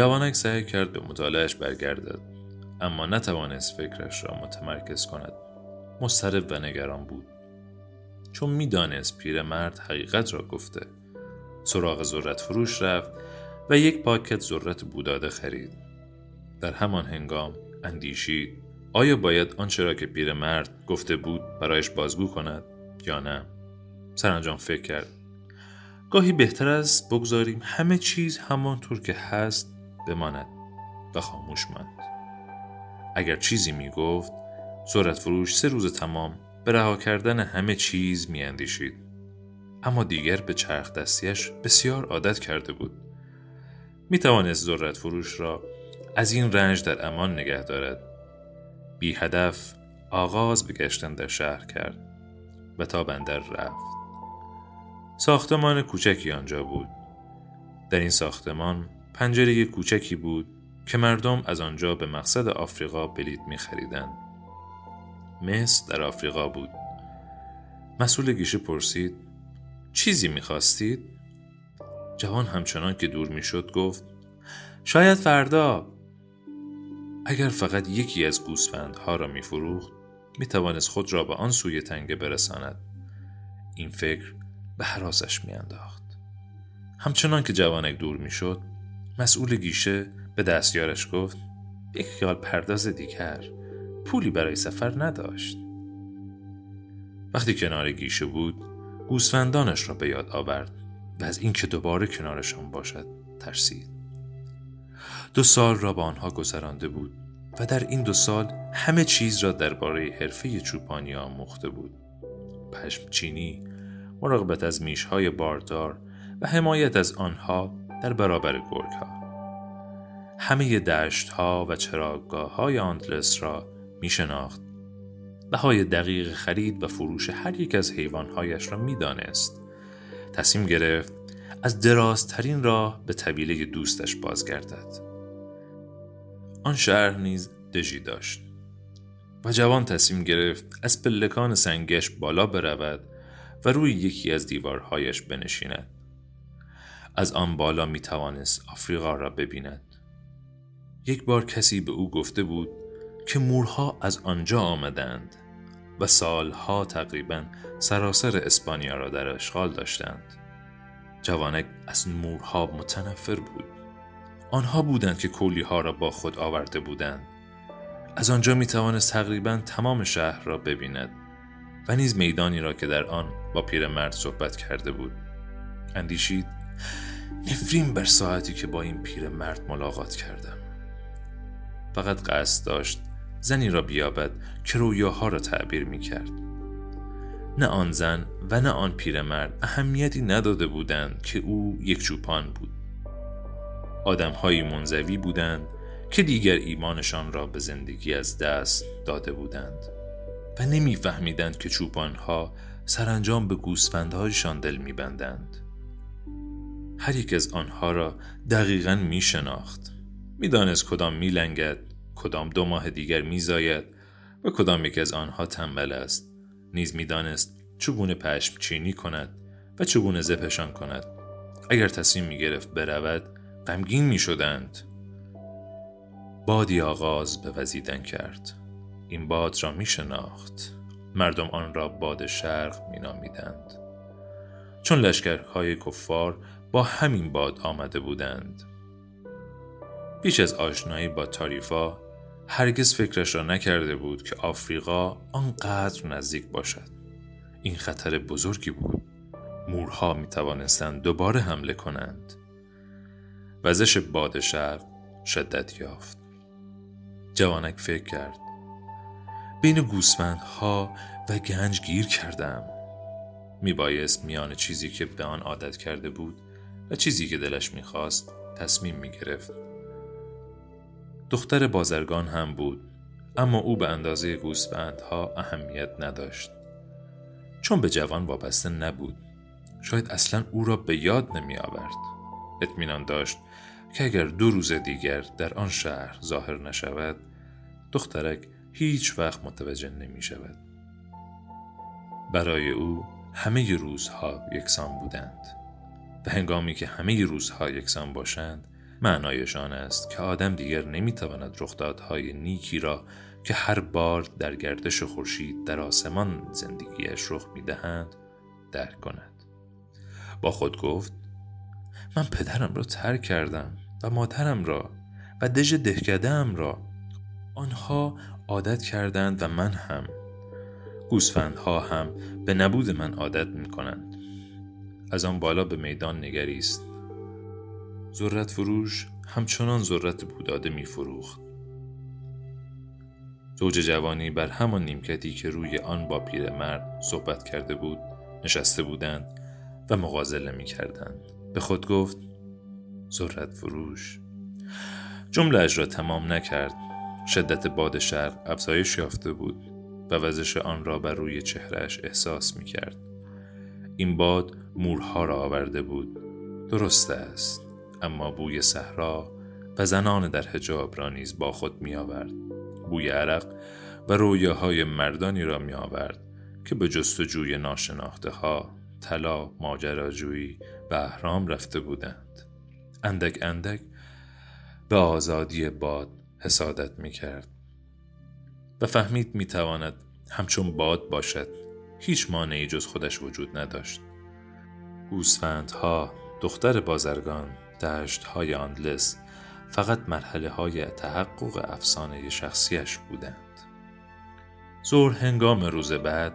جوانک سعی کرد به مطالعهش برگردد اما نتوانست فکرش را متمرکز کند. مضطرب و نگران بود. چون می‌دانست پیرمرد حقیقت را گفته. سراغ ذرت فروش رفت و یک پاکت ذرت بوداده خرید. در همان هنگام اندیشید آیا باید آنچه را که پیرمرد گفته بود برایش بازگو کند یا نه؟ سرانجام فکر کرد. گاهی بهتر است بگذاریم همه چیز همانطور که هست بماند و خاموش ماند. اگر چیزی می گفت ذرت فروش سه روز تمام به رها کردن همه چیز می اندیشید. اما دیگر به چرخ دستیش بسیار عادت کرده بود. می توانست ذرت فروش را از این رنج در امان نگه دارد. بی هدف آغاز به گشتن در شهر کرد و تا بندر رفت. ساختمان کوچکی آنجا بود. در این ساختمان پنجره کوچکی بود که مردم از آنجا به مقصد آفریقا بلیط می خریدند. مصر در آفریقا بود. مسئول گیشه پرسید چیزی می خواستید؟ جوان همچنان که دور می شد گفت شاید فردا اگر فقط یکی از گوسفندها را می فروخت می توانست خود را به آن سوی تنگه برساند. این فکر به حراسش می انداخت. همچنان که جوانک دور می شد مسئول گیشه به دستیارش گفت یک خیال پرداز دیگر پولی برای سفر نداشت. وقتی کنار گیشه بود گوسفندانش را به یاد آورد و از اینکه دوباره کنارشان باشد ترسید. دو سال را با آنها گذرانده بود و در این دو سال همه چیز را درباره حرفه چوپانی آموخته بود. پشم چینی مراقبت از میشهای باردار و حمایت از آنها در برابر گرگ ها. همه دشت ها و چراگاه های آندلس را می شناخت. بهای دقیق خرید و فروش هر یک از حیوانهایش را می دانست. تصمیم گرفت از درازترین راه به طویله دوستش بازگردد. آن شهر نیز دژی داشت و جوان تصمیم گرفت از پلکان سنگش بالا برود و روی یکی از دیوارهایش بنشیند. از آن بالا می توانست آفریقا را ببیند. یک بار کسی به او گفته بود که مورها از آنجا آمدند و سالها تقریبا سراسر اسپانیا را در اشغال داشتند. جوانک از مورها متنفر بود. آنها بودند که کولی ها را با خود آورده بودند. از آنجا می توانست تقریبا تمام شهر را ببیند و نیز میدانی را که در آن با پیرمرد صحبت کرده بود. اندیشید نفرین بر ساعتی که با این پیرمرد ملاقات کردم. فقط قصد داشت زنی را بیابد که رویاها را تعبیر می کرد. نه آن زن و نه آن پیرمرد اهمیتی نداده بودند که او یک چوپان بود. آدمهایی منزوی بودند که دیگر ایمانشان را به زندگی از دست داده بودند و نمیفهمیدند که چوپانها سرانجام به گوسفندهایشان دل میبندند. هر یک از آنها را دقیقا می شناخت. می‌دانست کدام میلنگد کدام دو ماه دیگر میزاید و کدام یک از آنها تنبل است. نیز می‌دانست چگونه پشم چینی کند و چگونه زپشان کند. اگر تصمیم می گرفت برود غمگین می شدند بادی آغاز به وزیدن کرد. این باد را می شناخت مردم آن را باد شرق می نامیدند چون لشکرهای کفار با همین باد آمده بودند. پیش از آشنایی با تاریفا هرگز فکرش را نکرده بود که آفریقا آنقدر نزدیک باشد. این خطر بزرگی بود. مورها می توانستند دوباره حمله کنند. وزش باد شرق شدت یافت. جوانک فکر کرد بین گوسفندها و گنج گیر کردم. می بایست میان چیزی که به آن عادت کرده بود و چیزی که دلش می‌خواست تصمیم می گرفت. دختر بازرگان هم بود اما او به اندازه گوسفندها اهمیت نداشت. چون به جوان وابسته نبود شاید اصلا او را به یاد نمی آورد اطمینان داشت که اگر دو روز دیگر در آن شهر ظاهر نشود دخترک هیچ وقت متوجه نمی شود برای او همه روزها یکسان بودند. و هنگامی که همه روزها یکسان باشند معنایشان است که آدم دیگر نمی‌تواند رخدادهای نیکی را که هر بار در گردش خورشید در آسمان زندگیش رخ می‌دهند درک کند. با خود گفت من پدرم را ترک کردم و مادرم را و دژ دهکدهام را. آنها عادت کردند و من هم. گوسفندها هم به نبود من عادت می کنند از آن بالا به میدان نگریست ذرت فروش همچنان ذرت بوداده می فروخت زوج جوانی بر همان نیمکتی که روی آن با پیرمرد صحبت کرده بود نشسته بودند و مغازله می کردند. به خود گفت ذرت فروش جمله را تمام نکرد شدت باد شرق افزایش یافته بود و وزش آن را بر روی چهرش احساس می کرد. این باد مورها را آورده بود. درست است. اما بوی صحرا و زنان در حجاب را نیز با خود می آورد. بوی عرق و رویاهای مردانی را می آورد که به جستجوی ناشناخته ها طلا ماجراجویی و اهرام رفته بودند. اندک اندک به آزادی باد حسادت می کرد و فهمید می تواند همچون باد باشد. هیچ مانعی جز خودش وجود نداشت. گوسفندها دختر بازرگان دشت های آندلس فقط مرحله های تحقق افسانه شخصیش بودند. زور هنگام روز بعد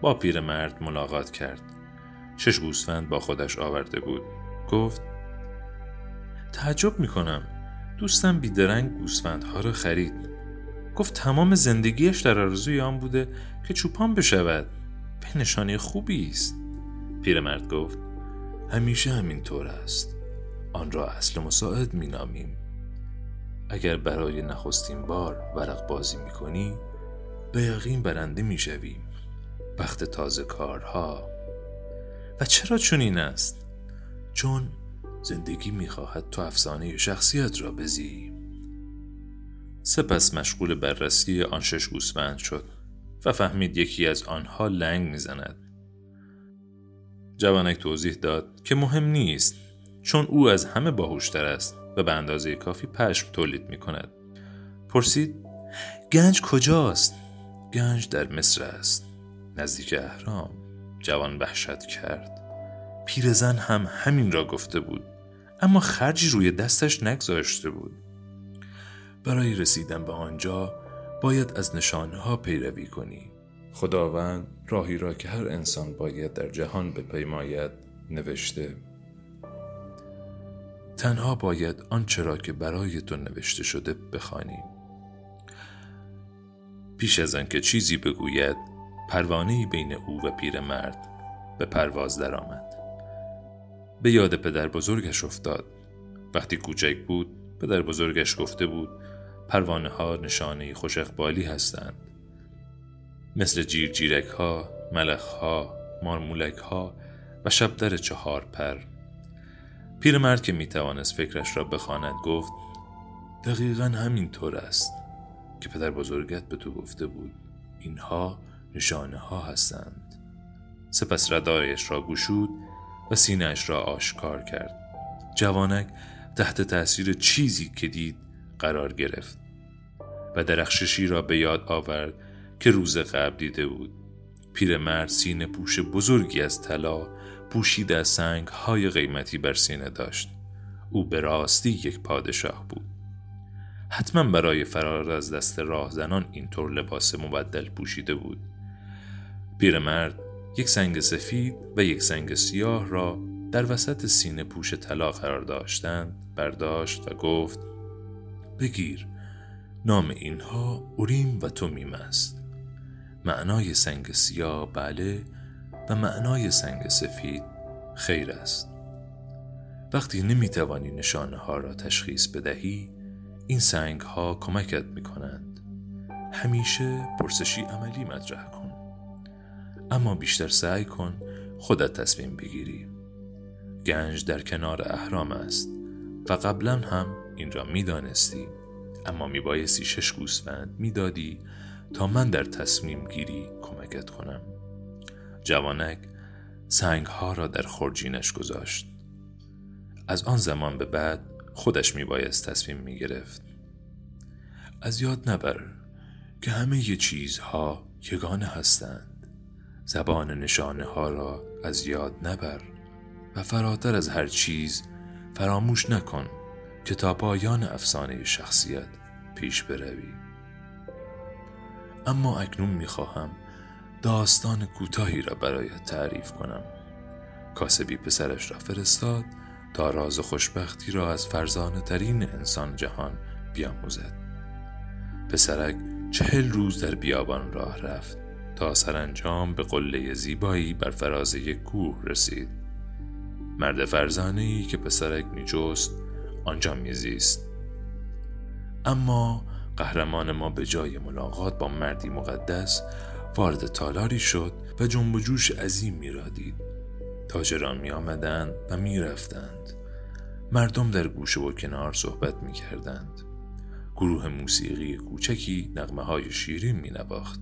با پیرمرد ملاقات کرد. شش گوسفند با خودش آورده بود. گفت تعجب می کنم دوستم بیدرنگ گوسفندها را خرید. گفت تمام زندگیش در آرزوی آن بوده که چوپان بشود. به نشانه خوبی است. پیرمرد گفت همیشه همین طور است. آن را اصل مساعد می نامیم اگر برای نخستین بار ورق بازی می کنی به یقین برنده می شویم وقت تازه کارها. و چرا چنین است؟ چون زندگی می خواهد تو افسانه شخصیت را بزی. سپس مشغول بررسی آن شش گوسفند شد. و فهمید یکی از آنها لنگ می‌زند جوانک توضیح داد که مهم نیست چون او از همه باهوشتر است و به اندازه کافی پشم تولید می کند. پرسید گنج کجاست؟ گنج در مصر است نزدیک اهرام جوان وحشت کرد پیرزن هم همین را گفته بود اما خرجی روی دستش نگذاشته بود برای رسیدن به آنجا باید از نشانه ها پیروی کنی خداوند راهی را که هر انسان باید در جهان بپیماید نوشته تنها باید آنچه را که برای تو نوشته شده بخوانی. پیش از آنکه چیزی بگوید پروانه بین او و پیرمرد به پرواز درآمد. به یاد پدر بزرگش افتاد. وقتی کوچک بود پدر بزرگش گفته بود پروانه ها نشانه خوش اقبالی هستند. مثل جیرجیرک ها، ملخ ها، مارمولک ها و شبدر چهار پر. پیرمرد که می‌توانست فکرش را بخواند گفت دقیقا همین طور است که پدر بزرگت به تو گفته بود. اینها نشانه ها هستند. سپس ردایش را گشود و سینهش را آشکار کرد. جوانک تحت تاثیر چیزی که دید قرار گرفت و درخششی را به یاد آورد که روز قبل دیده بود. پیرمرد سینه پوش بزرگی از طلا پوشیده از سنگ های قیمتی بر سینه داشت. او به راستی یک پادشاه بود. حتما برای فرار از دست راهزنان اینطور لباس مبدل پوشیده بود. پیرمرد یک سنگ سفید و یک سنگ سیاه را در وسط سینه پوش طلا قرار داشتند برداشت و گفت بگیر. نام اینها اوریم و تومیم است. معنای سنگ سیاه بله و معنای سنگ سفید خیر است. وقتی نمی توانی نشانه ها را تشخیص بدهی این سنگ ها کمکت می کنند همیشه پرسشی عملی مطرح کن. اما بیشتر سعی کن خودت تصمیم بگیری. گنج در کنار اهرام است و قبلا هم این را می دانستی اما می بایستی شش گوسفند می دادی تا من در تصمیم گیری کمکت کنم. جوانک سنگ ها را در خورجینش گذاشت. از آن زمان به بعد خودش میبایست تصمیم می‌گرفت. از یاد نبر که همه چیزها یگانه هستند. زبان نشانه ها را از یاد نبر و فراتر از هر چیز فراموش نکن. که تا پایان افسانه شخصیت پیش بروی. اما اکنون می‌خواهم داستان کوتاهی را برایت تعریف کنم. کاسبی پسرش را فرستاد تا راز خوشبختی را از فرزانه ترین انسان جهان بیاموزد. پسرک چهل روز در بیابان راه رفت تا سرانجام به قله زیبایی بر فراز یک کوه رسید. مرد فرزانه ای که پسرک میجست آنجا میزیست اما قهرمان ما به جای ملاقات با مردی مقدس وارد تالاری شد و جنب و جوش عظیم می دید تاجران می آمدند و می رفتند. مردم در گوشه و کنار صحبت می کردند. گروه موسیقی کوچکی نغمه های شیرین می نواخت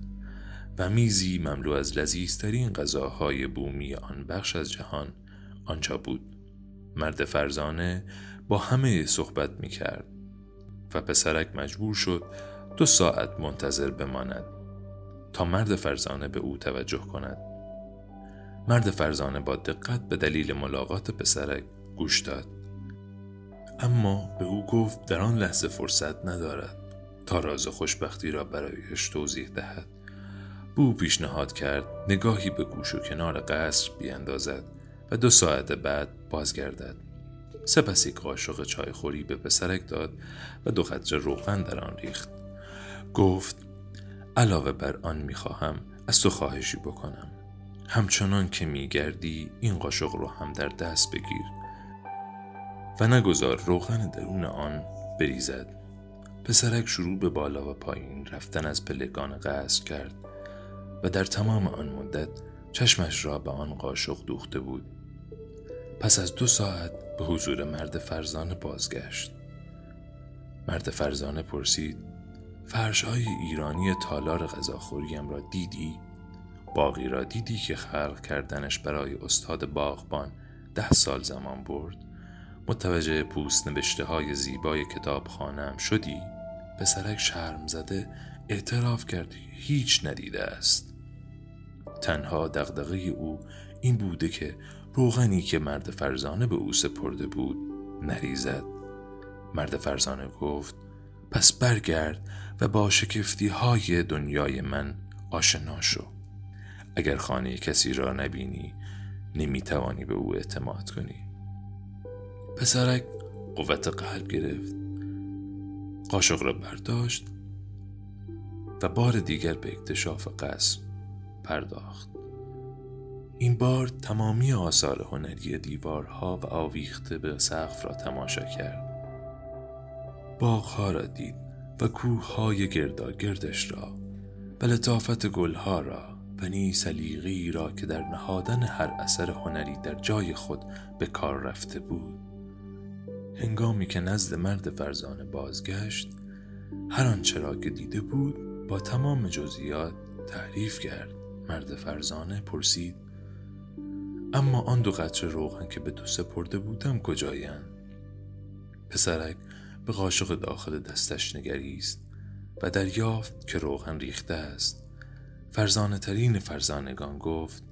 و میزی مملو از لذیذترین غذاهای بومی آن بخش از جهان آنجا بود مرد فرزانه با همه صحبت می کرد و پسرک مجبور شد دو ساعت منتظر بماند تا مرد فرزانه به او توجه کند. مرد فرزانه با دقت به دلیل ملاقات پسرک گوش داد. اما به او گفت در آن لحظه فرصت ندارد تا راز خوشبختی را برایش توضیح دهد. بو پیشنهاد کرد نگاهی به گوش و کنار قصر بیاندازد و دو ساعت بعد بازگردد. سپس یک قاشق چایخوری به پسرک داد و دو قطره روغن در آن ریخت. گفت علاوه بر آن می‌خواهم از تو خواهشی بکنم. همچنان که میگردی این قاشق رو هم در دست بگیر. و نگذار روغن درون آن بریزد. پسرک شروع به بالا و پایین رفتن از پلگان قصر کرد و در تمام آن مدت چشمش را به آن قاشق دوخته بود. پس از دو ساعت به حضور مرد فرزانه بازگشت مرد فرزانه پرسید فرش های ایرانی تالار غذاخوریم را دیدی؟ باقی را دیدی که خلق کردنش برای استاد باغبان ده سال زمان برد؟ متوجه پوست نوشته های زیبای کتاب خانم شدی؟ پسرک شرم زده اعتراف کرد هیچ ندیده است تنها دغدغه او این بوده که روغنی که مرد فرزانه به او سپرده بود نریزد. مرد فرزانه گفت پس برگرد و با شکفتی های دنیای من آشنا شو. اگر خانه کسی را نبینی نمی‌توانی به او اعتماد کنی. پسرک قوت قلب گرفت. قاشق را برداشت و بار دیگر به اکتشاف قصر پرداخت. این بار تمامی آثار هنری دیوارها و آویخته به سقف را تماشا کرد. باغها را دید و کوههای گرداگردش را و لطافت گلها را و نی را که در نهادن هر اثر هنری در جای خود به کار رفته بود. هنگامی که نزد مرد فرزانه بازگشت هر آنچه را که دیده بود با تمام جزئیات تعریف کرد. مرد فرزانه پرسید اما آن دو قطره روغن که به تو سپرده بودم کجایند؟ پسرک به قاشق داخل دستش نگریست و دریافت که روغن ریخته است. فرزانه ترین فرزانگان گفت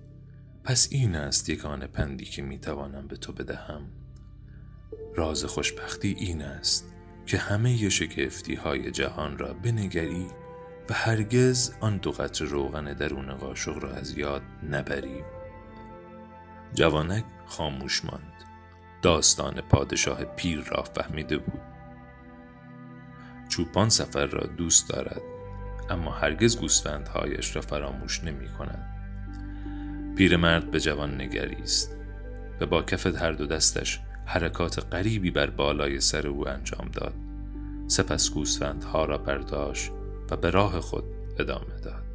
پس این است یگان پندی که می‌توانم به تو بدهم. راز خوشبختی این است که همه شگفتی های جهان را بنگری و هرگز آن دو قطر روغن درون قاشق را از یاد نبری. جوانک خاموش ماند. داستان پادشاه پیر را فهمیده بود. چوپان سفر را دوست دارد اما هرگز گوسفندهایش را فراموش نمی کند. پیرمرد به جوان نگریست و با کف هر دو دستش حرکات غریبی بر بالای سر او انجام داد. سپس گوسفندها را برداشت و به راه خود ادامه داد.